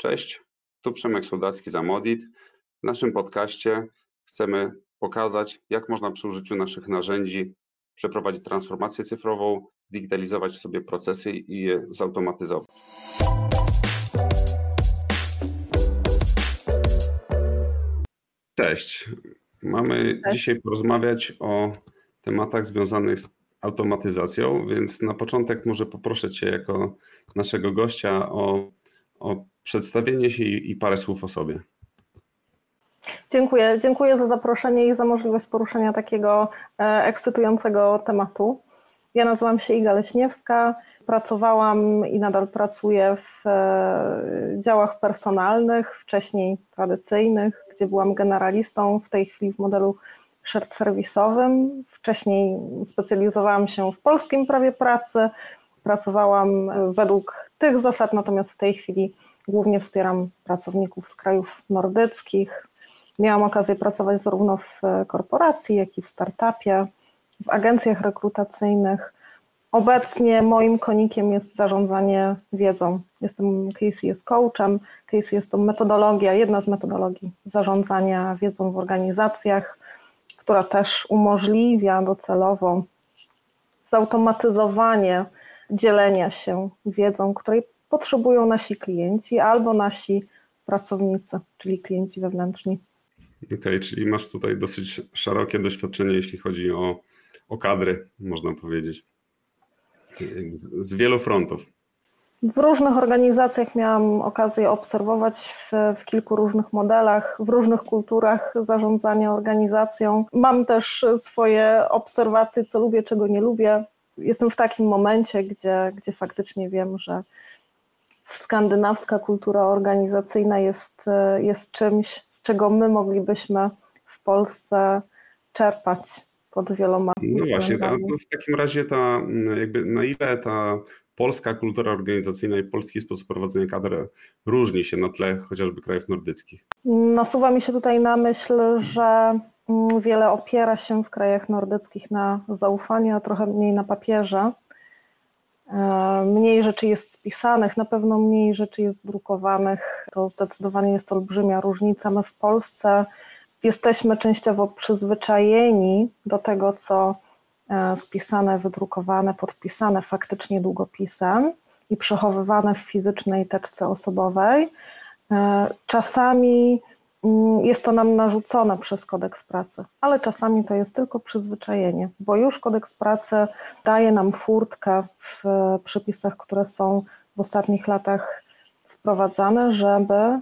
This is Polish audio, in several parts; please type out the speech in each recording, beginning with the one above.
Cześć, tu Przemek Soldacki z Amodit. W naszym podcaście chcemy pokazać, jak można przy użyciu naszych narzędzi przeprowadzić transformację cyfrową, zdigitalizować sobie procesy i je zautomatyzować. Cześć. Mamy Cześć. dzisiaj porozmawiać o tematach związanych z automatyzacją, więc na początek może poproszę Cię jako naszego gościa o, o przedstawienie się i, parę słów o sobie. Dziękuję. Dziękuję za zaproszenie i za możliwość poruszenia takiego e, ekscytującego tematu. Ja nazywam się Iga Leśniewska. Pracowałam i nadal pracuję w e, działach personalnych, wcześniej tradycyjnych, gdzie byłam generalistą, w tej chwili w modelu shared serwisowym. Wcześniej specjalizowałam się w polskim prawie pracy. Pracowałam według tych zasad, natomiast w tej chwili głównie wspieram pracowników z krajów nordyckich. Miałam okazję pracować zarówno w korporacji, jak i w startupie, w agencjach rekrutacyjnych. Obecnie moim konikiem jest zarządzanie wiedzą. Jestem KCS coachem. KCS jest to metodologia, jedna z metodologii zarządzania wiedzą w organizacjach, która też umożliwia docelowo zautomatyzowanie dzielenia się wiedzą, której potrzebują nasi klienci albo nasi pracownicy, czyli klienci wewnętrzni. Okej, okay, czyli masz tutaj dosyć szerokie doświadczenie, jeśli chodzi o, o kadry, można powiedzieć. Z wielu frontów. W różnych organizacjach miałam okazję obserwować w, w, kilku różnych modelach, w różnych kulturach zarządzania organizacją. Mam też swoje obserwacje, co lubię, czego nie lubię. Jestem w takim momencie, gdzie, gdzie faktycznie wiem, że skandynawska kultura organizacyjna jest, jest czymś, z czego my moglibyśmy w Polsce czerpać pod wieloma. No właśnie, ta, w takim razie ta, jakby na ile ta polska kultura organizacyjna i polski sposób prowadzenia kadr różni się na tle chociażby krajów nordyckich? Nasuwa mi się tutaj na myśl, że wiele opiera się w krajach nordyckich na zaufaniu, a trochę mniej na papierze. E, mniej rzeczy jest spisanych, na pewno mniej rzeczy jest drukowanych. To zdecydowanie jest olbrzymia różnica. My w Polsce jesteśmy częściowo przyzwyczajeni do tego, co e, spisane, wydrukowane, podpisane faktycznie długopisem i przechowywane w fizycznej teczce osobowej. E, czasami jest to nam narzucone przez kodeks pracy, ale czasami to jest tylko przyzwyczajenie, bo już kodeks pracy daje nam furtkę w przepisach, które są w ostatnich latach wprowadzane, żeby e,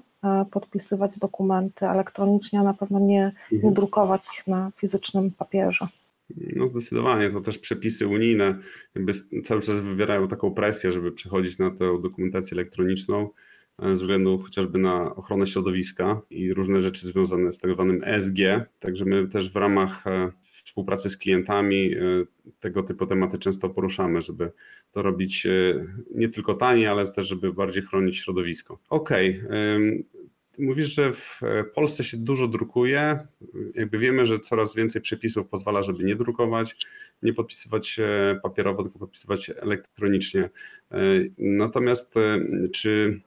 podpisywać dokumenty elektronicznie, a na pewno nie, nie mhm. drukować ich na fizycznym papierze. No zdecydowanie, to też przepisy unijne jakby cały czas wywierają taką presję, żeby przechodzić na tę dokumentację elektroniczną. E, ze względu chociażby na ochronę środowiska i różne rzeczy związane z tak zwanym ESG. Także my też w ramach e, współpracy z klientami e, tego typu tematy często poruszamy, żeby to robić nie tylko taniej, ale też, żeby bardziej chronić środowisko. Okej. Okay. Mówisz, że w Polsce się dużo drukuje. Jakby wiemy, że coraz więcej przepisów pozwala, żeby nie drukować, nie podpisywać papierowo, tylko podpisywać elektronicznie. Natomiast czy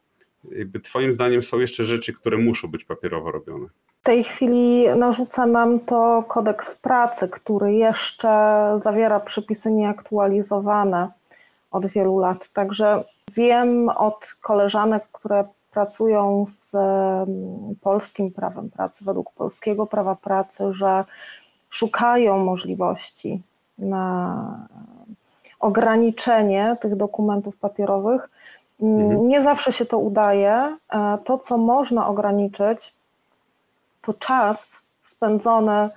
jakby Twoim zdaniem są jeszcze rzeczy, które muszą być papierowo robione? W tej chwili narzuca nam to kodeks pracy, który jeszcze zawiera przepisy nieaktualizowane od wielu lat. Także wiem od koleżanek, które pracują z polskim prawem pracy, według polskiego prawa pracy, że szukają możliwości na ograniczenie tych dokumentów papierowych, Mhm. Nie zawsze się to udaje. E, to, co można ograniczyć, to czas spędzony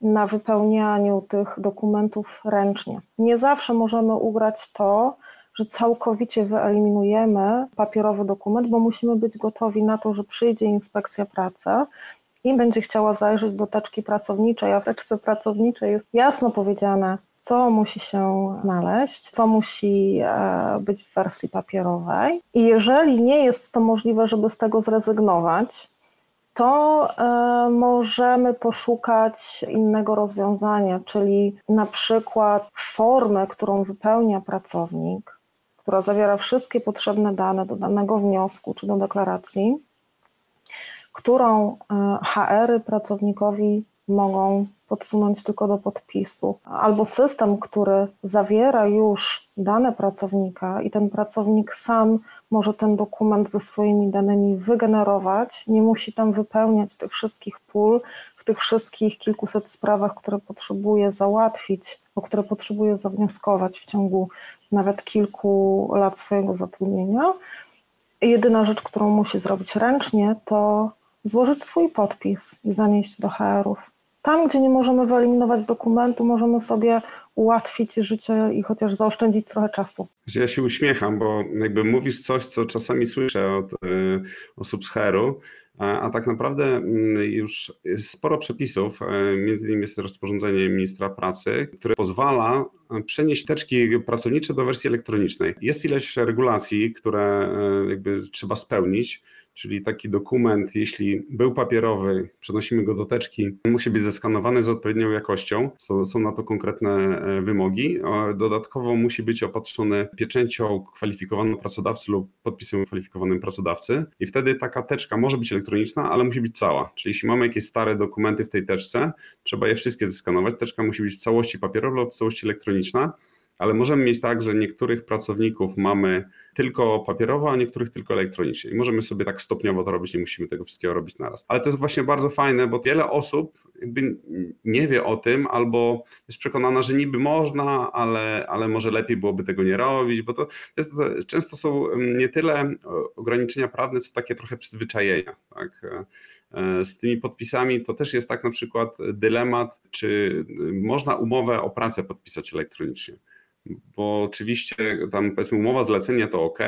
na wypełnianiu tych dokumentów ręcznie. Nie zawsze możemy ugrać to, że całkowicie wyeliminujemy papierowy dokument, bo musimy być gotowi na to, że przyjdzie inspekcja pracy i będzie chciała zajrzeć do teczki pracowniczej, a w teczce pracowniczej jest jasno powiedziane, co musi się znaleźć, co musi e, być w wersji papierowej. I jeżeli nie jest to możliwe, żeby z tego zrezygnować, to e, możemy poszukać innego rozwiązania, czyli na przykład formę, którą wypełnia pracownik, która zawiera wszystkie potrzebne dane do danego wniosku czy do deklaracji, którą e, HR-y pracownikowi mogą podsunąć tylko do podpisu, albo system, który zawiera już dane pracownika i ten pracownik sam może ten dokument ze swoimi danymi wygenerować, nie musi tam wypełniać tych wszystkich pól, w tych wszystkich kilkuset sprawach, które potrzebuje załatwić, o które potrzebuje zawnioskować w ciągu nawet kilku lat swojego zatrudnienia. Jedyna rzecz, którą musi zrobić ręcznie, to złożyć swój podpis i zanieść do HR-ów. Tam, gdzie nie możemy wyeliminować dokumentu, możemy sobie ułatwić życie i chociaż zaoszczędzić trochę czasu. Ja się uśmiecham, bo jakby mówisz coś, co czasami słyszę od y, osób z HR-u, a, a, tak naprawdę mm, już sporo przepisów, e, między innymi jest rozporządzenie ministra pracy, które pozwala przenieść teczki pracownicze do wersji elektronicznej. Jest ileś regulacji, które jakby trzeba spełnić, czyli taki dokument, jeśli był papierowy, przenosimy go do teczki, musi być zeskanowany z odpowiednią jakością, są, są na to konkretne e, wymogi. Dodatkowo musi być opatrzony pieczęcią kwalifikowaną pracodawcy lub podpisem kwalifikowanym pracodawcy i wtedy taka teczka może być elektroniczna, ale musi być cała. Czyli jeśli mamy jakieś stare dokumenty w tej teczce, trzeba je wszystkie zeskanować. Teczka musi być w całości papierowa lub w całości elektroniczna ale możemy mieć tak, że niektórych pracowników mamy tylko papierowo, a niektórych tylko elektronicznie. I możemy sobie tak stopniowo to robić, nie musimy tego wszystkiego robić naraz. Ale to jest właśnie bardzo fajne, bo wiele osób nie wie o tym, albo jest przekonana, że niby można, ale, ale może lepiej byłoby tego nie robić, bo to jest, często są nie tyle ograniczenia prawne, co takie trochę przyzwyczajenia. Tak? E, z tymi podpisami to też jest tak na przykład dylemat, czy można umowę o pracę podpisać elektronicznie bo oczywiście tam powiedzmy umowa zlecenia to ok,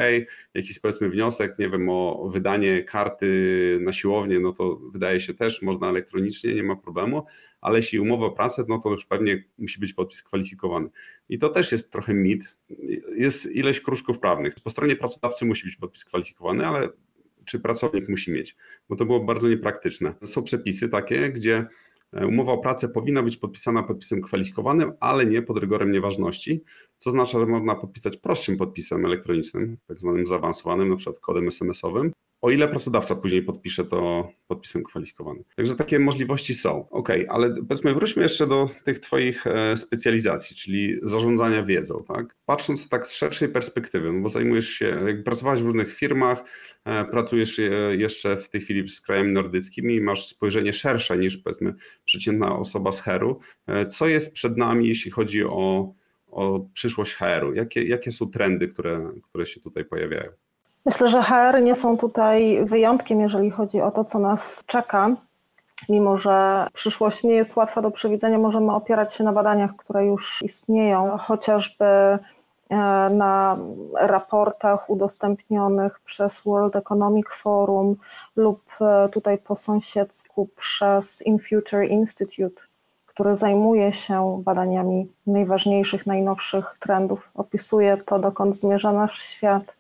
jakiś powiedzmy wniosek, nie wiem, o wydanie karty na siłownię, no to wydaje się też można elektronicznie, nie ma problemu, ale jeśli umowa o pracę, no to już pewnie musi być podpis kwalifikowany. I to też jest trochę mit. Jest ileś kruszków prawnych. Po stronie pracodawcy musi być podpis kwalifikowany, ale czy pracownik musi mieć, bo to było bardzo niepraktyczne. Są przepisy takie, gdzie umowa o pracę powinna być podpisana podpisem kwalifikowanym, ale nie pod rygorem nieważności, co oznacza, że można podpisać prostszym podpisem elektronicznym, tak zwanym zaawansowanym, na przykład kodem SMS-owym, o ile pracodawca później podpisze to podpisem kwalifikowanym. Także takie możliwości są. Ok, ale powiedzmy, wróćmy jeszcze do tych Twoich e, specjalizacji, czyli zarządzania wiedzą. Tak? Patrząc tak z szerszej perspektywy, no bo zajmujesz się, jak pracowałeś w różnych firmach, e, pracujesz jeszcze w tej chwili z krajami nordyckimi i masz spojrzenie szersze niż powiedzmy przeciętna osoba z HR-u. E, co jest przed nami, jeśli chodzi o, o przyszłość HR-u? Jakie, jakie są trendy, które, które się tutaj pojawiają? Myślę, że HR nie są tutaj wyjątkiem, jeżeli chodzi o to, co nas czeka. Mimo, że przyszłość nie jest łatwa do przewidzenia, możemy opierać się na badaniach, które już istnieją, chociażby e, na raportach udostępnionych przez World Economic Forum lub e, tutaj po sąsiedzku przez InFuture Institute, który zajmuje się badaniami najważniejszych, najnowszych trendów, opisuje to, dokąd zmierza nasz świat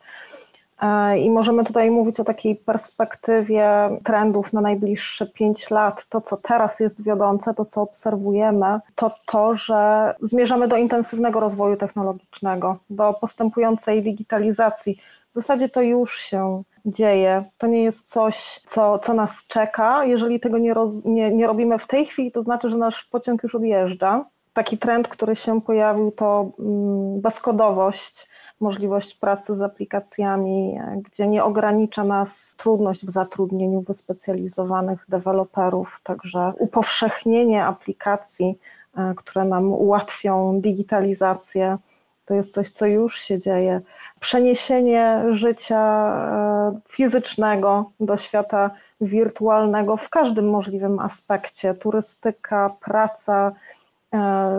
I możemy tutaj mówić o takiej perspektywie trendów na najbliższe 5 lat. To, co teraz jest wiodące, to, co obserwujemy, to to, że zmierzamy do intensywnego rozwoju technologicznego, do postępującej digitalizacji. W zasadzie to już się dzieje. To nie jest coś, co, co nas czeka. Jeżeli tego nie, roz, nie, nie robimy w tej chwili, to znaczy, że nasz pociąg już odjeżdża. Taki trend, który się pojawił, to mm, bezkodowość możliwość pracy z aplikacjami, gdzie nie ogranicza nas trudność w zatrudnieniu wyspecjalizowanych deweloperów, także upowszechnienie aplikacji, e, które nam ułatwią digitalizację. To jest coś, co już się dzieje. Przeniesienie życia e, fizycznego do świata wirtualnego w każdym możliwym aspekcie turystyka, praca,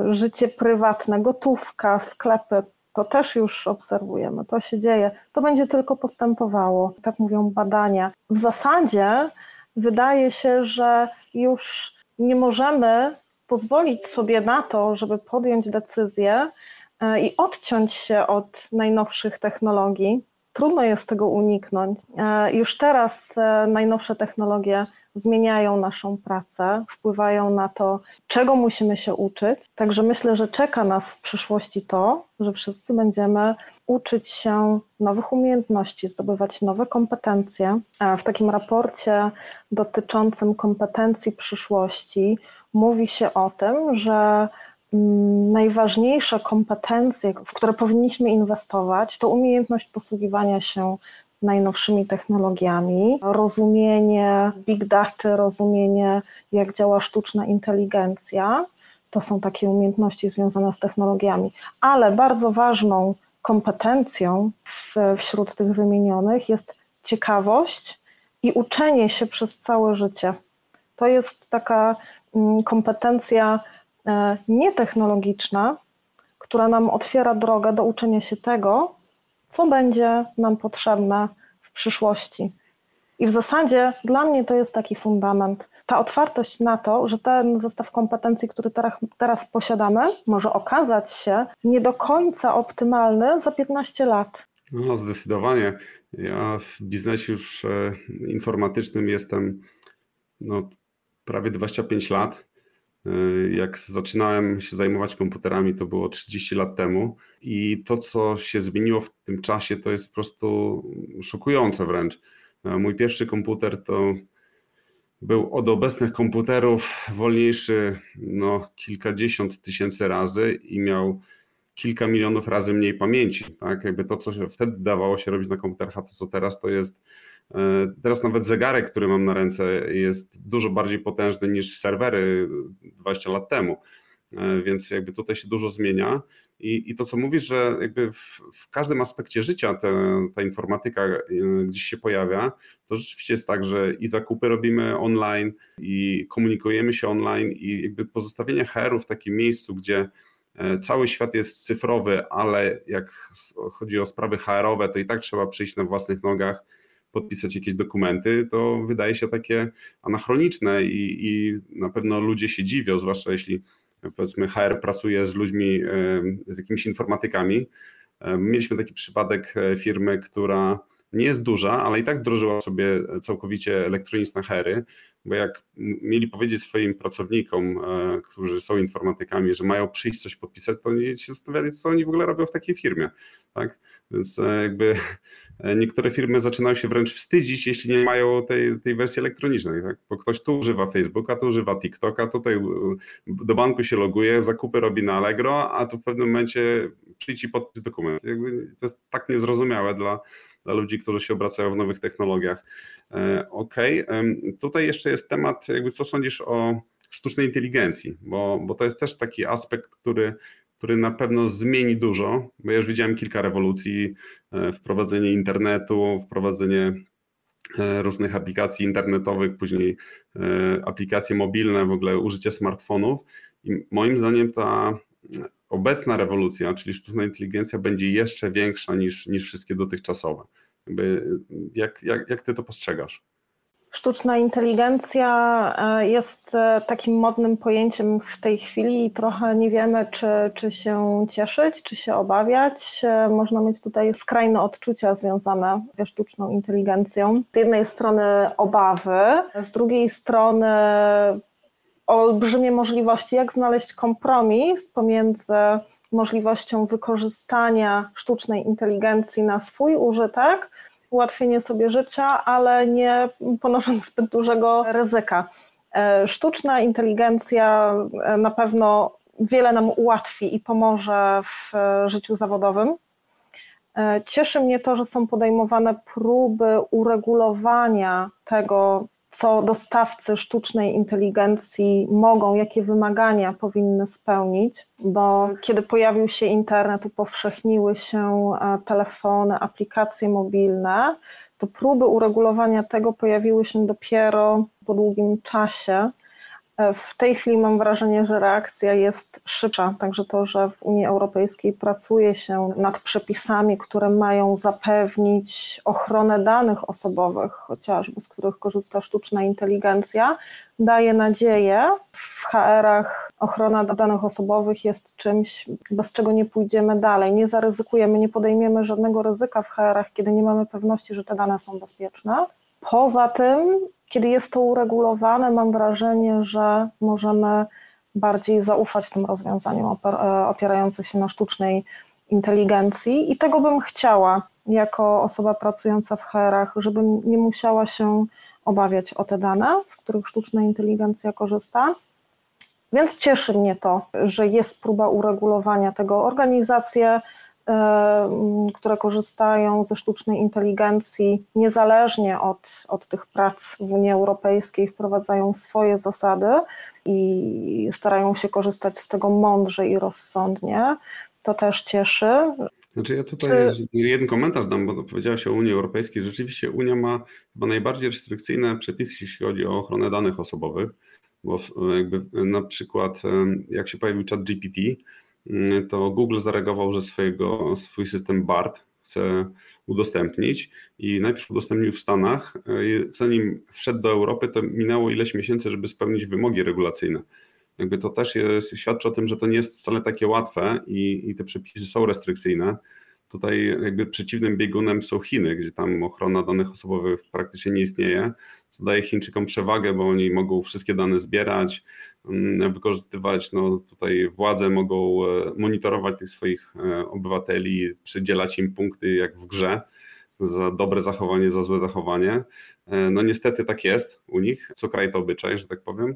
życie prywatne, gotówka, sklepy to też już obserwujemy, to się dzieje, to będzie tylko postępowało, tak mówią badania. W zasadzie wydaje się, że już nie możemy pozwolić sobie na to, żeby podjąć decyzję e, i odciąć się od najnowszych technologii. Trudno jest tego uniknąć. E, już teraz e, najnowsze technologie zmieniają naszą pracę, wpływają na to, czego musimy się uczyć. Także myślę, że czeka nas w przyszłości to, że wszyscy będziemy uczyć się nowych umiejętności, zdobywać nowe kompetencje. W takim raporcie dotyczącym kompetencji przyszłości mówi się o tym, że mm, najważniejsze kompetencje, w które powinniśmy inwestować, to umiejętność posługiwania się najnowszymi technologiami, rozumienie big data, rozumienie jak działa sztuczna inteligencja. To są takie umiejętności związane z technologiami, ale bardzo ważną kompetencją w, wśród tych wymienionych jest ciekawość i uczenie się przez całe życie. To jest taka mm, kompetencja e, nietechnologiczna, która nam otwiera drogę do uczenia się tego, co będzie nam potrzebne w przyszłości. I w zasadzie dla mnie to jest taki fundament. Ta otwartość na to, że ten zestaw kompetencji, który teraz, teraz posiadamy, może okazać się nie do końca optymalny za 15 lat. No, zdecydowanie. Ja w biznesie już e, informatycznym jestem no, prawie 25 lat. Y, jak zaczynałem się zajmować komputerami, to było 30 lat temu, i to, co się zmieniło w tym czasie, to jest po prostu szokujące wręcz. Y, mój pierwszy komputer to był od obecnych komputerów wolniejszy no, kilkadziesiąt tysięcy razy i miał kilka milionów razy mniej pamięci. Tak? Jakby to, co wtedy dawało się robić na komputerach, a to co teraz, to jest E, teraz nawet zegarek, który mam na ręce, jest dużo bardziej potężny niż serwery 20 lat temu. E, więc jakby tutaj się dużo zmienia. I, i to, co mówisz, że jakby w, w każdym aspekcie życia te, ta informatyka e, gdzieś się pojawia, to rzeczywiście jest tak, że i zakupy robimy online, i komunikujemy się online, i jakby pozostawienie HR-u w takim miejscu, gdzie cały świat jest cyfrowy, ale jak chodzi o sprawy HR-owe, to i tak trzeba przyjść na własnych nogach podpisać jakieś dokumenty, to wydaje się takie anachroniczne i, i na pewno ludzie się dziwią, zwłaszcza jeśli powiedzmy HR pracuje z ludźmi, z jakimiś informatykami. Mieliśmy taki przypadek e, firmy, która nie jest duża, ale i tak wdrożyła sobie całkowicie elektroniczne hery, bo jak mieli powiedzieć swoim pracownikom, e, którzy są informatykami, że mają przyjść coś podpisać, to oni się zastanawiali, co oni w ogóle robią w takiej firmie. Tak? Więc e, jakby e, niektóre firmy zaczynają się wręcz wstydzić, jeśli nie mają tej, tej wersji elektronicznej. Tak? Bo ktoś tu używa Facebooka, tu używa TikToka, tutaj e, do banku się loguje, zakupy robi na Allegro, a tu w pewnym momencie przyjdzie i podpisz dokument. Jakby to jest tak niezrozumiałe dla, dla ludzi, którzy się obracają w nowych technologiach. Okej, okay. tutaj jeszcze jest temat, jakby co sądzisz o sztucznej inteligencji, bo, bo to jest też taki aspekt, który który na pewno zmieni dużo, bo ja już widziałem kilka rewolucji, e, wprowadzenie internetu, wprowadzenie e, różnych aplikacji internetowych, później e, aplikacje mobilne, w ogóle użycie smartfonów i moim zdaniem ta obecna rewolucja, czyli sztuczna inteligencja będzie jeszcze większa niż, niż wszystkie dotychczasowe. Jak, jak, jak ty to postrzegasz? Sztuczna inteligencja e, jest e, takim modnym pojęciem w tej chwili i trochę nie wiemy, czy, czy się cieszyć, czy się obawiać. E, można mieć tutaj skrajne odczucia związane ze sztuczną inteligencją. Z jednej strony obawy, z drugiej strony olbrzymie możliwości, jak znaleźć kompromis pomiędzy możliwością wykorzystania sztucznej inteligencji na swój użytek, ułatwienie sobie życia, ale nie ponosząc zbyt dużego ryzyka. E, sztuczna inteligencja e, na pewno wiele nam ułatwi i pomoże w e, życiu zawodowym. Cieszy mnie to, że są podejmowane próby uregulowania tego, co dostawcy sztucznej inteligencji mogą, jakie wymagania powinny spełnić, bo kiedy pojawił się internet, upowszechniły się e, telefony, aplikacje mobilne, to próby uregulowania tego pojawiły się dopiero po długim czasie. W tej chwili mam wrażenie, że reakcja jest szybsza, także to, że w Unii Europejskiej pracuje się nad przepisami, które mają zapewnić ochronę danych osobowych, chociażby z których korzysta sztuczna inteligencja, daje nadzieję. W HR-ach ochrona danych osobowych jest czymś, bez czego nie pójdziemy dalej. Nie zaryzykujemy, nie podejmiemy żadnego ryzyka w HR-ach, kiedy nie mamy pewności, że te dane są bezpieczne. Poza tym kiedy jest to uregulowane, mam wrażenie, że możemy bardziej zaufać tym rozwiązaniom e, opierającym się na sztucznej inteligencji i tego bym chciała jako osoba pracująca w HR-ach, żebym nie musiała się obawiać o te dane, z których sztuczna inteligencja korzysta. Więc cieszy mnie to, że jest próba uregulowania tego. Organizacje, które korzystają ze sztucznej inteligencji, niezależnie od, od tych prac w Unii Europejskiej, wprowadzają swoje zasady i starają się korzystać z tego mądrze i rozsądnie. To też cieszy. Znaczy ja tutaj Czy... jeden komentarz dam, bo powiedziałeś o Unii Europejskiej. Rzeczywiście Unia ma chyba najbardziej restrykcyjne przepisy, jeśli chodzi o ochronę danych osobowych, bo jakby na przykład jak się pojawił chat GPT, to Google zareagował, że swojego, swój system BART chce udostępnić i najpierw udostępnił w Stanach. Zanim wszedł do Europy, to minęło ileś miesięcy, żeby spełnić wymogi regulacyjne. Jakby to też jest, świadczy o tym, że to nie jest wcale takie łatwe i, i te przepisy są restrykcyjne. Tutaj jakby przeciwnym biegunem są Chiny, gdzie tam ochrona danych osobowych praktycznie nie istnieje, co daje Chińczykom przewagę, bo oni mogą wszystkie dane zbierać, mm, wykorzystywać, no tutaj władze mogą e, monitorować tych swoich e, obywateli, przydzielać im punkty jak w grze za dobre zachowanie, za złe zachowanie. E, no niestety tak jest u nich, co kraj to obyczaj, że tak powiem.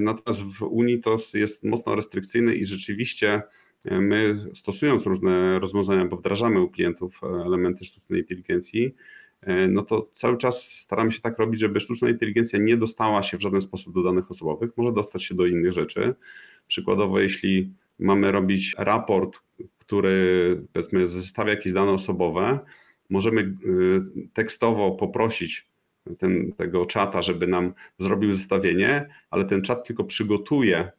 Natomiast w Unii to jest mocno restrykcyjne i rzeczywiście My stosując różne rozwiązania, bo wdrażamy u klientów elementy sztucznej inteligencji, no to cały czas staramy się tak robić, żeby sztuczna inteligencja nie dostała się w żaden sposób do danych osobowych, może dostać się do innych rzeczy. Przykładowo, jeśli mamy robić raport, który powiedzmy zestawia jakieś dane osobowe, możemy y, tekstowo poprosić ten, tego czata, żeby nam zrobił zestawienie, ale ten czat tylko przygotuje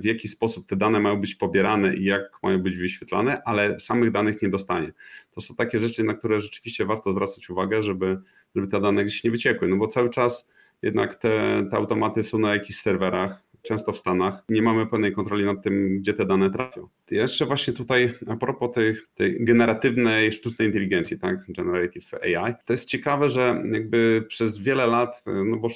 w jaki sposób te dane mają być pobierane i jak mają być wyświetlane, ale samych danych nie dostanie. To są takie rzeczy, na które rzeczywiście warto zwracać uwagę, żeby, żeby te dane gdzieś nie wyciekły, no bo cały czas jednak te, te automaty są na jakichś serwerach, często w Stanach. Nie mamy pełnej kontroli nad tym, gdzie te dane trafią. Jeszcze właśnie tutaj a propos tej, tej generatywnej sztucznej inteligencji, tak, generative AI, to jest ciekawe, że jakby przez wiele lat, no bo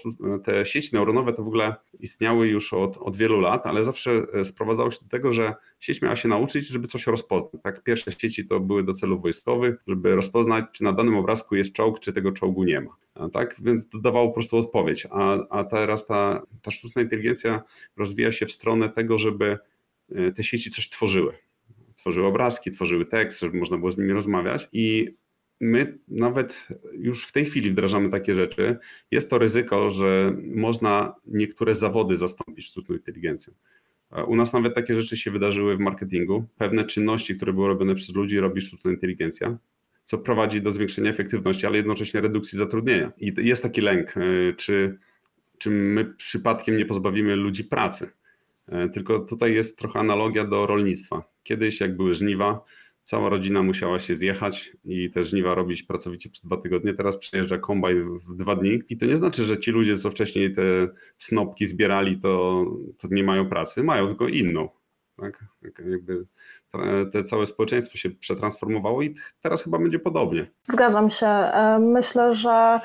te sieci neuronowe to w ogóle istniały już od, od wielu lat, ale zawsze sprowadzało się do tego, że sieć miała się nauczyć, żeby coś rozpoznać. Tak, pierwsze sieci to były do celów wojskowych, żeby rozpoznać, czy na danym obrazku jest czołg, czy tego czołgu nie ma tak? Więc dodawało po prostu odpowiedź. A, a teraz ta, ta sztuczna inteligencja rozwija się w stronę tego, żeby e, te sieci coś tworzyły. Tworzyły obrazki, tworzyły tekst, żeby można było z nimi rozmawiać i my nawet już w tej chwili wdrażamy takie rzeczy. Jest to ryzyko, że można niektóre zawody zastąpić sztuczną inteligencją. U nas nawet takie rzeczy się wydarzyły w marketingu. Pewne czynności, które były robione przez ludzi, robi sztuczna inteligencja co prowadzi do zwiększenia efektywności, ale jednocześnie redukcji zatrudnienia. I jest taki lęk, e, czy, czy my przypadkiem nie pozbawimy ludzi pracy. E, tylko tutaj jest trochę analogia do rolnictwa. Kiedyś, jak były żniwa, cała rodzina musiała się zjechać i te żniwa robić pracowicie przez dwa tygodnie. Teraz przyjeżdża kombajn w dwa dni. I to nie znaczy, że ci ludzie, co wcześniej te snopki zbierali, to, to nie mają pracy. Mają tylko inną. Tak? Jakby te całe społeczeństwo się przetransformowało i teraz chyba będzie podobnie. Zgadzam się. E, myślę, że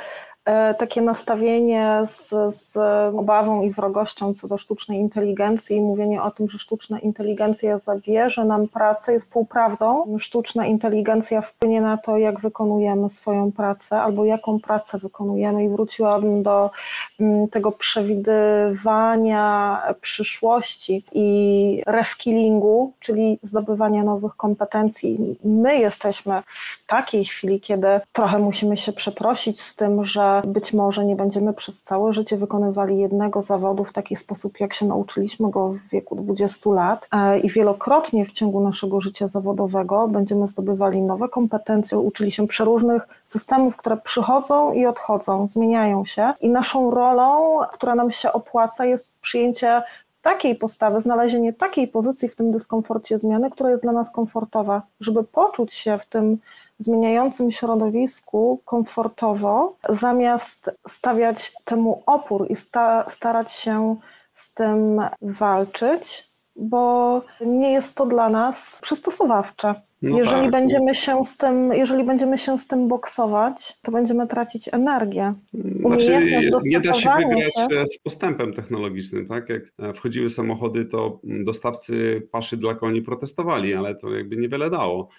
takie nastawienie z, z, obawą i wrogością co do sztucznej inteligencji i mówienie o tym, że sztuczna inteligencja zabierze nam pracę jest półprawdą. Sztuczna inteligencja wpłynie na to, jak wykonujemy swoją pracę albo jaką pracę wykonujemy i wróciłabym do mm, tego przewidywania przyszłości i reskillingu, czyli zdobywania nowych kompetencji. My jesteśmy w takiej chwili, kiedy trochę musimy się przeprosić z tym, że być może nie będziemy przez całe życie wykonywali jednego zawodu w taki sposób, jak się nauczyliśmy go w wieku 20 lat. E, i wielokrotnie w ciągu naszego życia zawodowego będziemy zdobywali nowe kompetencje, uczyli się przeróżnych systemów, które przychodzą i odchodzą, zmieniają się. I naszą rolą, która nam się opłaca jest przyjęcie takiej postawy, znalezienie takiej pozycji w tym dyskomforcie zmiany, która jest dla nas komfortowa, żeby poczuć się w tym zmieniającym środowisku komfortowo, zamiast stawiać temu opór i sta starać się z tym walczyć, bo nie jest to dla nas przystosowawcze. No jeżeli, tak. będziemy się z tym, jeżeli będziemy się z tym boksować, to będziemy tracić energię. Znaczy, nie da się wygrać się... z postępem technologicznym. Tak? Jak wchodziły samochody, to dostawcy paszy dla koni protestowali, ale to jakby niewiele dało.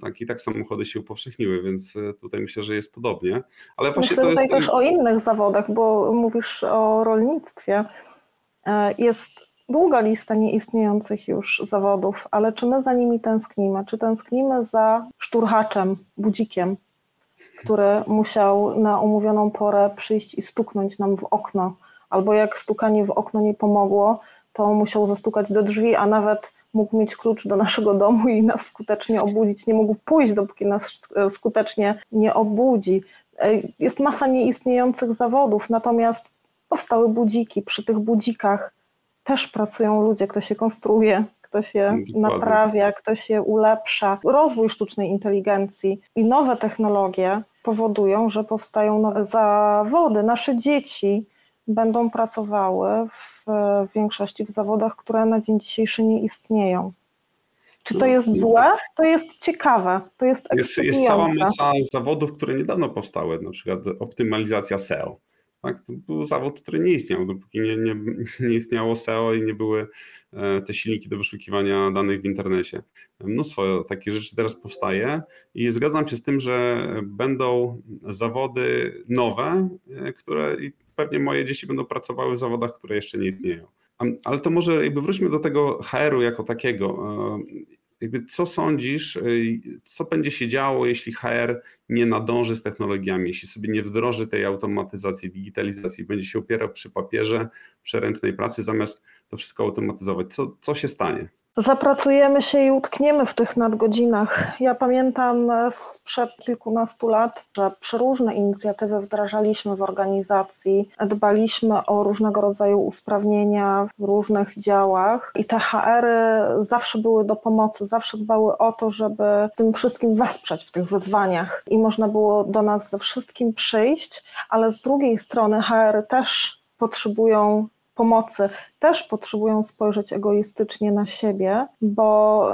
Tak, I tak samochody się upowszechniły, więc tutaj myślę, że jest podobnie. Ale właśnie myślę to tutaj jest... też o innych zawodach, bo mówisz o rolnictwie. E, jest długa lista nieistniejących już zawodów, ale czy my za nimi tęsknimy? Czy tęsknimy za szturchaczem, budzikiem, który musiał na umówioną porę przyjść i stuknąć nam w okno? Albo jak stukanie w okno nie pomogło, to musiał zastukać do drzwi, a nawet mógł mieć klucz do naszego domu i nas skutecznie obudzić. Nie mógł pójść, dopóki nas skutecznie nie obudzi. Jest masa nieistniejących zawodów, natomiast powstały budziki. Przy tych budzikach też pracują ludzie, kto się konstruuje, kto się naprawia, kto się ulepsza. Rozwój sztucznej inteligencji i nowe technologie powodują, że powstają nowe zawody. Nasze dzieci będą pracowały w większości w zawodach, które na dzień dzisiejszy nie istnieją. Czy to jest złe? To jest ciekawe, to jest Jest, jest cała masa zawodów, które niedawno powstały, na przykład optymalizacja SEO. Tak? To był zawód, który nie istniał, dopóki nie, nie, nie istniało SEO i nie były e, te silniki do wyszukiwania danych w internecie. Mnóstwo takich rzeczy teraz powstaje i zgadzam się z tym, że będą zawody nowe, e, które pewnie moje dzieci będą pracowały w zawodach, które jeszcze nie istnieją. Ale to może jakby wróćmy do tego HR-u jako takiego. Jakby co sądzisz, y, co będzie się działo, jeśli HR nie nadąży z technologiami, jeśli sobie nie wdroży tej automatyzacji, digitalizacji, będzie się opierał przy papierze, przeręcznej pracy, zamiast to wszystko automatyzować? Co, co się stanie? Zapracujemy się i utkniemy w tych nadgodzinach. Ja pamiętam sprzed kilkunastu lat, że przeróżne inicjatywy wdrażaliśmy w organizacji, dbaliśmy o różnego rodzaju usprawnienia w różnych działach i te HR-y zawsze były do pomocy, zawsze dbały o to, żeby tym wszystkim wesprzeć w tych wyzwaniach i można było do nas ze wszystkim przyjść, ale z drugiej strony HR też potrzebują pomocy też potrzebują spojrzeć egoistycznie na siebie, bo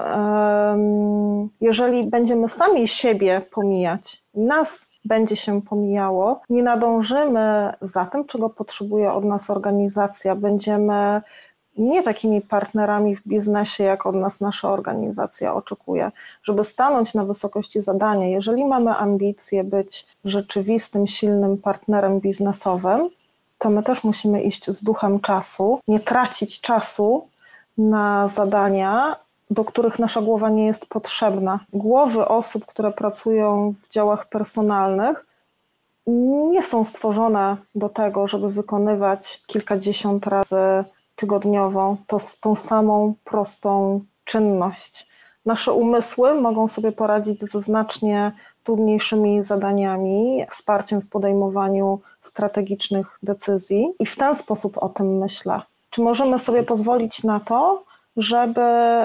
jeżeli będziemy sami siebie pomijać, nas będzie się pomijało, nie nadążymy za tym, czego potrzebuje od nas organizacja, będziemy nie takimi partnerami w biznesie, jak od nas nasza organizacja oczekuje, żeby stanąć na wysokości zadania. Jeżeli mamy ambicje być rzeczywistym, silnym partnerem biznesowym, to my też musimy iść z duchem czasu, nie tracić czasu na zadania, do których nasza głowa nie jest potrzebna. Głowy osób, które pracują w działach personalnych, nie są stworzone do tego, żeby wykonywać kilkadziesiąt razy tygodniowo to, tą samą prostą czynność. Nasze umysły mogą sobie poradzić ze znacznie trudniejszymi zadaniami, wsparciem w podejmowaniu strategicznych decyzji i w ten sposób o tym myślę. Czy możemy sobie pozwolić na to, żeby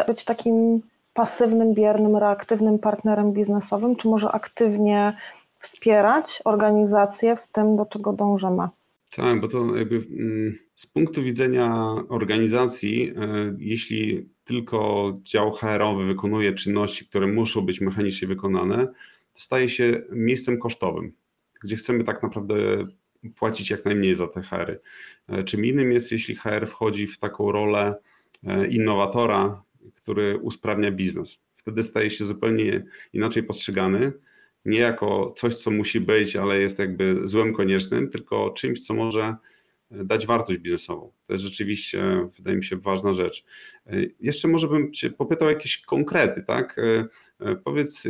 być takim pasywnym, biernym, reaktywnym partnerem biznesowym, czy może aktywnie wspierać organizację w tym, do czego dążymy? Tak, bo to jakby mm, z punktu widzenia organizacji, e, jeśli tylko dział HR-owy wykonuje czynności, które muszą być mechanicznie wykonane, to staje się miejscem kosztowym, gdzie chcemy tak naprawdę płacić jak najmniej za te HR-y. E, czym innym jest, jeśli HR wchodzi w taką rolę e, innowatora, który usprawnia biznes. Wtedy staje się zupełnie inaczej postrzegany, nie jako coś, co musi być, ale jest jakby złem koniecznym, tylko czymś, co może dać wartość biznesową. To jest rzeczywiście, wydaje mi się, ważna rzecz. E, jeszcze może bym Cię popytał jakieś konkrety, tak? E, e, powiedz,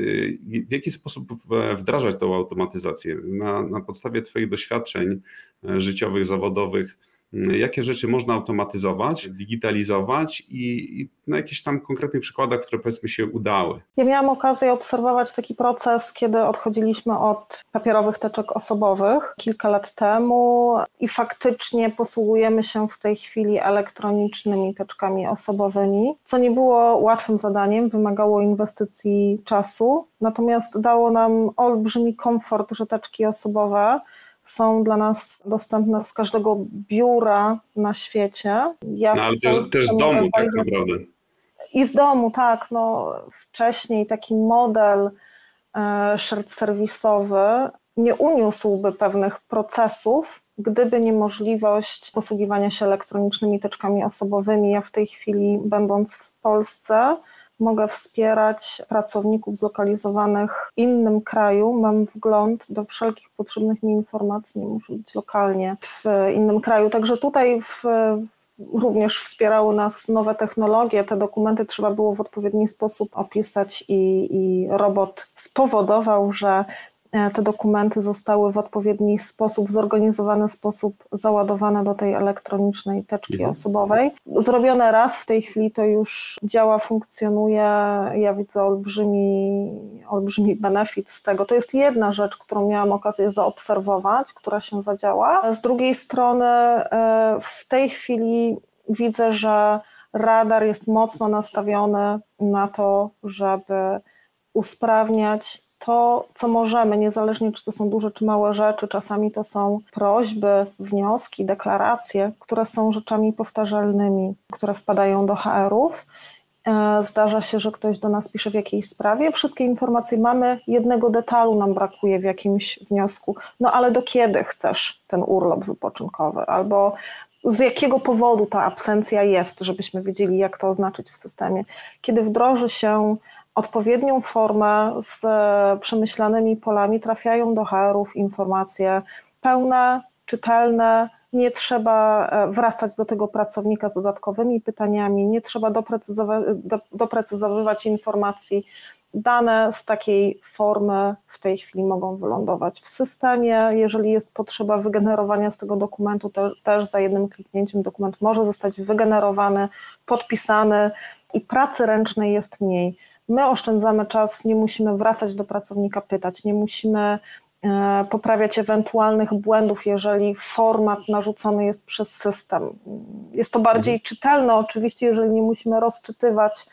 w jaki sposób wdrażać tą automatyzację? Na, na podstawie Twoich doświadczeń życiowych, zawodowych, jakie rzeczy można automatyzować, digitalizować i, i, na jakichś tam konkretnych przykładach, które powiedzmy się udały. Ja miałam okazję obserwować taki proces, kiedy odchodziliśmy od papierowych teczek osobowych kilka lat temu i faktycznie posługujemy się w tej chwili elektronicznymi teczkami osobowymi, co nie było łatwym zadaniem, wymagało inwestycji czasu, natomiast dało nam olbrzymi komfort, że teczki osobowe są dla nas dostępne z każdego biura na świecie. Ja no, ale też, też z domu tak naprawdę. I z domu, tak. No, wcześniej taki model e, shared serwisowy nie uniósłby pewnych procesów, gdyby nie możliwość posługiwania się elektronicznymi teczkami osobowymi. Ja w tej chwili, będąc w Polsce, mogę wspierać pracowników zlokalizowanych w innym kraju. Mam wgląd do wszelkich potrzebnych mi informacji, nie muszę być lokalnie w innym kraju. Także tutaj w, również wspierały nas nowe technologie. Te dokumenty trzeba było w odpowiedni sposób opisać i, i robot spowodował, że te dokumenty zostały w odpowiedni sposób, w zorganizowany sposób załadowane do tej elektronicznej teczki osobowej. Zrobione raz, w tej chwili to już działa, funkcjonuje. Ja widzę olbrzymi, olbrzymi benefit z tego. To jest jedna rzecz, którą miałam okazję zaobserwować, która się zadziała. Z drugiej strony, e, w tej chwili widzę, że radar jest mocno nastawiony na to, żeby usprawniać to, co możemy, niezależnie czy to są duże czy małe rzeczy, czasami to są prośby, wnioski, deklaracje, które są rzeczami powtarzalnymi, które wpadają do HR-ów. E, zdarza się, że ktoś do nas pisze w jakiejś sprawie, wszystkie informacje mamy, jednego detalu nam brakuje w jakimś wniosku. No ale do kiedy chcesz ten urlop wypoczynkowy? Albo z jakiego powodu ta absencja jest, żebyśmy wiedzieli, jak to oznaczyć w systemie. Kiedy wdroży się odpowiednią formę z e, przemyślanymi polami trafiają do HR-ów informacje pełne, czytelne, nie trzeba e, wracać do tego pracownika z dodatkowymi pytaniami, nie trzeba doprecyzowywać informacji. Dane z takiej formy w tej chwili mogą wylądować w systemie. Jeżeli jest potrzeba wygenerowania z tego dokumentu, to też za jednym kliknięciem dokument może zostać wygenerowany, podpisany i pracy ręcznej jest mniej. My oszczędzamy czas, nie musimy wracać do pracownika, pytać, nie musimy e, poprawiać ewentualnych błędów, jeżeli format narzucony jest przez system. Jest to bardziej mhm. czytelne, oczywiście, jeżeli nie musimy rozczytywać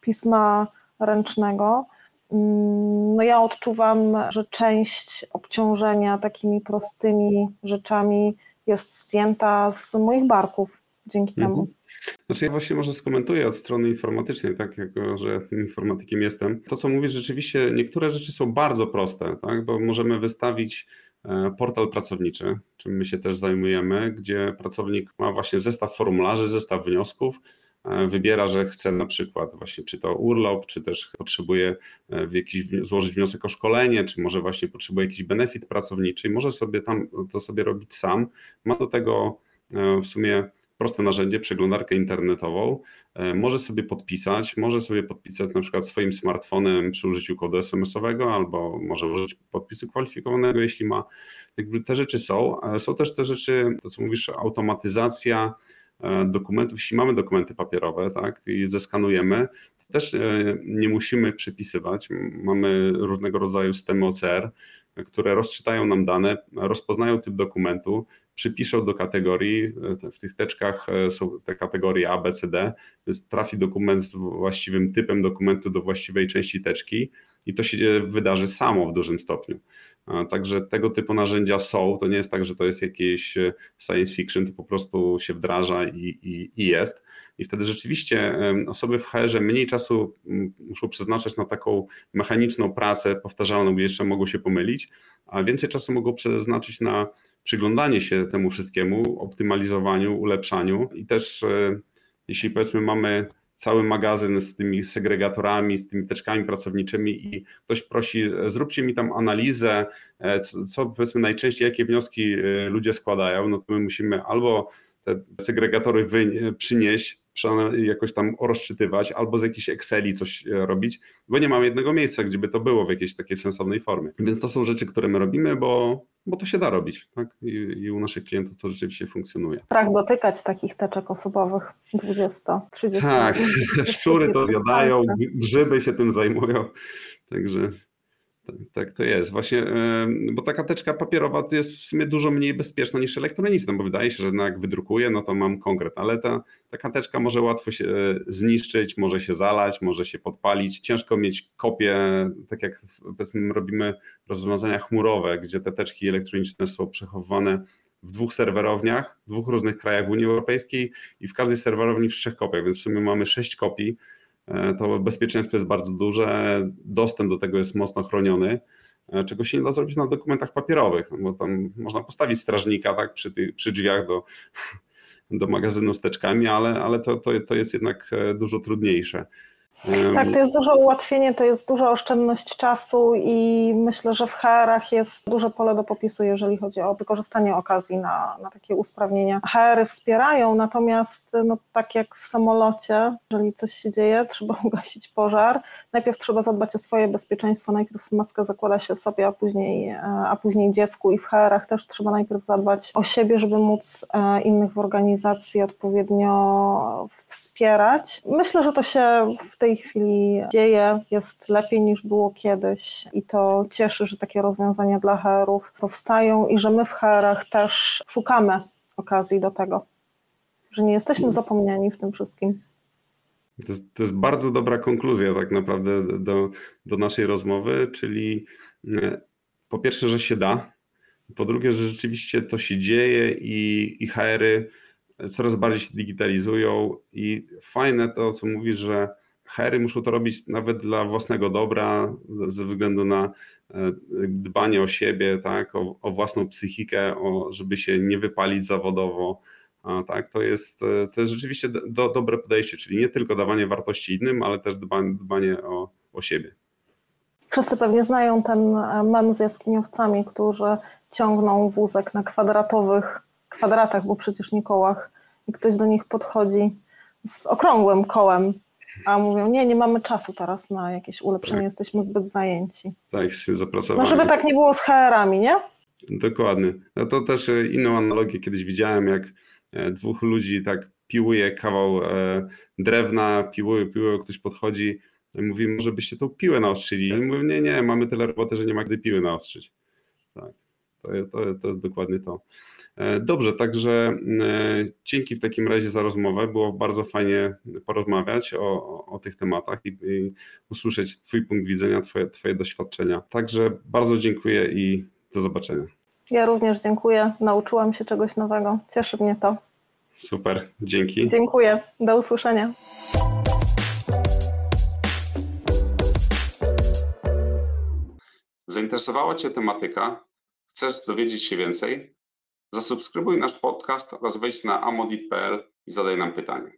pisma ręcznego. Mm, no ja odczuwam, że część obciążenia takimi prostymi rzeczami jest zdjęta z moich barków dzięki mhm. temu. Znaczy ja właśnie może skomentuję od strony informatycznej, tak, jako że tym informatykiem jestem. To, co mówisz, rzeczywiście niektóre rzeczy są bardzo proste, tak, bo możemy wystawić e, portal pracowniczy, czym my się też zajmujemy, gdzie pracownik ma właśnie zestaw formularzy, zestaw wniosków, e, wybiera, że chce na przykład właśnie czy to urlop, czy też potrzebuje e, jakiś, złożyć wniosek o szkolenie, czy może właśnie potrzebuje jakiś benefit pracowniczy i może sobie tam to sobie robić sam. Ma do tego w sumie proste narzędzie, przeglądarkę internetową, e, może sobie podpisać, może sobie podpisać na przykład swoim smartfonem przy użyciu kodu SMS-owego, albo może użyć podpisu kwalifikowanego, jeśli ma. Jakby te rzeczy są. Są też te rzeczy, to co mówisz, automatyzacja e, dokumentów. Jeśli mamy dokumenty papierowe, tak, i zeskanujemy, to też e, nie musimy przepisywać. Mamy różnego rodzaju systemy OCR, które rozczytają nam dane, rozpoznają typ dokumentu, przypiszą do kategorii, w tych teczkach e, są te kategorie A, B, C, D, więc trafi dokument z właściwym typem dokumentu do właściwej części teczki i to się wydarzy samo w dużym stopniu. Także tego typu narzędzia są, to nie jest tak, że to jest jakieś e, science fiction, to po prostu się wdraża i, i, i jest. I wtedy rzeczywiście osoby w HR mniej czasu muszą przeznaczać na taką mechaniczną pracę powtarzalną, gdzie jeszcze mogą się pomylić, a więcej czasu mogą przeznaczyć na przyglądanie się temu wszystkiemu, optymalizowaniu, ulepszaniu. I też e, jeśli powiedzmy mamy cały magazyn z tymi segregatorami, z tymi teczkami pracowniczymi i ktoś prosi, e, zróbcie mi tam analizę, e, co, co powiedzmy najczęściej, jakie wnioski ludzie składają, no to my musimy albo te segregatory przynieść, jakoś tam rozczytywać, albo z jakichś Exceli coś e, robić, bo nie mam jednego miejsca, gdzie by to było w jakiejś takiej sensownej formie. Więc to są rzeczy, które my robimy, bo, bo to się da robić. Tak? I, I, u naszych klientów to rzeczywiście funkcjonuje. Strach dotykać takich teczek osobowych 20, 30. Tak, szczury to zjadają, grzyby się tym zajmują. Także tak, tak, to jest. Właśnie, bo taka teczka papierowa jest w sumie dużo mniej bezpieczna niż elektroniczna, bo wydaje się, że jak wydrukuję, no to mam konkret, ale ta teczka może łatwo się e, zniszczyć, może się zalać, może się podpalić. Ciężko mieć kopię, tak jak powiedzmy robimy rozwiązania chmurowe, gdzie te teczki elektroniczne są przechowywane w dwóch serwerowniach, w dwóch różnych krajach w Unii Europejskiej i w każdej serwerowni w trzech kopiach, więc w sumie mamy sześć kopii to bezpieczeństwo jest bardzo duże, dostęp do tego jest mocno chroniony, czego się nie da zrobić na dokumentach papierowych, no bo tam można postawić strażnika tak, przy, tych, przy drzwiach do, do magazynu z teczkami, ale, ale to, to, to jest jednak dużo trudniejsze. Tak, to jest duże ułatwienie, to jest duża oszczędność czasu i myślę, że w HR-ach jest duże pole do popisu, jeżeli chodzi o wykorzystanie okazji na, na takie usprawnienia. HR-y wspierają, natomiast no, tak jak w samolocie, jeżeli coś się dzieje, trzeba ugasić pożar, najpierw trzeba zadbać o swoje bezpieczeństwo, najpierw maskę zakłada się sobie, a później, e, a później dziecku i w HR-ach też trzeba najpierw zadbać o siebie, żeby móc e, innych w organizacji odpowiednio wspierać. Myślę, że to się w tej chwili dzieje, jest lepiej niż było kiedyś i to cieszy, że takie rozwiązania dla HR-ów powstają i że my w HR-ach też szukamy okazji do tego, że nie jesteśmy zapomniani w tym wszystkim. To jest, to jest bardzo dobra konkluzja tak naprawdę do, do naszej rozmowy, czyli e, po pierwsze, że się da, po drugie, że rzeczywiście to się dzieje i, i HR-y coraz bardziej się digitalizują i fajne to, co mówisz, że hery muszą to robić nawet dla własnego dobra, ze względu na e, dbanie o siebie, tak, o, o własną psychikę, o, żeby się nie wypalić zawodowo. A, tak, to jest, e, to jest rzeczywiście do, dobre podejście, czyli nie tylko dawanie wartości innym, ale też dbanie, dbanie o, o siebie. Wszyscy pewnie znają ten e, mem z jaskiniowcami, którzy ciągną wózek na kwadratowych kwadratach, bo przecież nie kołach, i ktoś do nich podchodzi z okrągłym kołem, a mówią, nie, nie mamy czasu teraz na jakieś ulepszenie, tak. jesteśmy zbyt zajęci. Tak, się zapracowali. No żeby tak nie było z HR-ami, nie? Dokładnie. No to też e, inną analogię kiedyś widziałem, jak e, dwóch ludzi tak piłuje kawał e, drewna, piłuje, piłuje, ktoś podchodzi, mówi, może byście tą piłę naostrzyli. I mówię, nie, nie, mamy tyle roboty, że nie ma gdy piły naostrzyć. To, to, to jest dokładnie to. E, dobrze, także e, dzięki w takim razie za rozmowę. Było bardzo fajnie porozmawiać o, o tych tematach i, i, usłyszeć Twój punkt widzenia, twoje, twoje doświadczenia. Także bardzo dziękuję i do zobaczenia. Ja również dziękuję. Nauczyłam się czegoś nowego. Cieszy mnie to. Super, dzięki. Dziękuję. Do usłyszenia. Zainteresowała Cię tematyka? Chcesz dowiedzieć się więcej? Zasubskrybuj nasz podcast oraz wejdź na amodit.pl i zadaj nam pytanie.